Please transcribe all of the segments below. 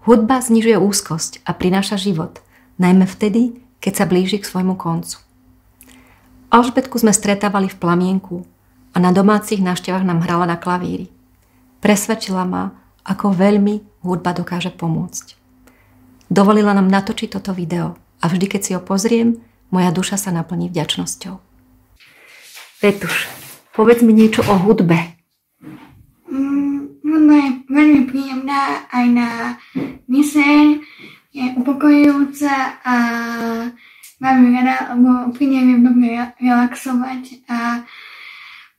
Hudba znižuje úzkosť a prináša život, najmä vtedy, keď sa blíži k svojmu koncu. Alžbetku sme stretávali v plamienku a na domácich návštevách nám hrala na klavíri. Presvedčila ma, ako veľmi hudba dokáže pomôcť. Dovolila nám natočiť toto video a vždy, keď si ho pozriem, moja duša sa naplní vďačnosťou. Petuš, povedz mi niečo o hudbe. Mm, hudba veľmi príjemná aj na myseľ, je upokojujúca a veľmi rada, lebo pri nej viem dobre relaxovať a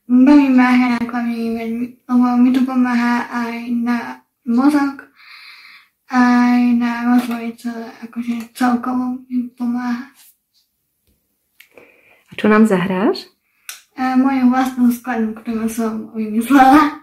baví ma hra na klavíri veľmi, lebo mi to pomáha aj na mozog, aj na rozvoj celé, akože celkovo mi pomáha. A čo nám zahráš? A moju vlastnú skladbu, ktorú som vymyslela.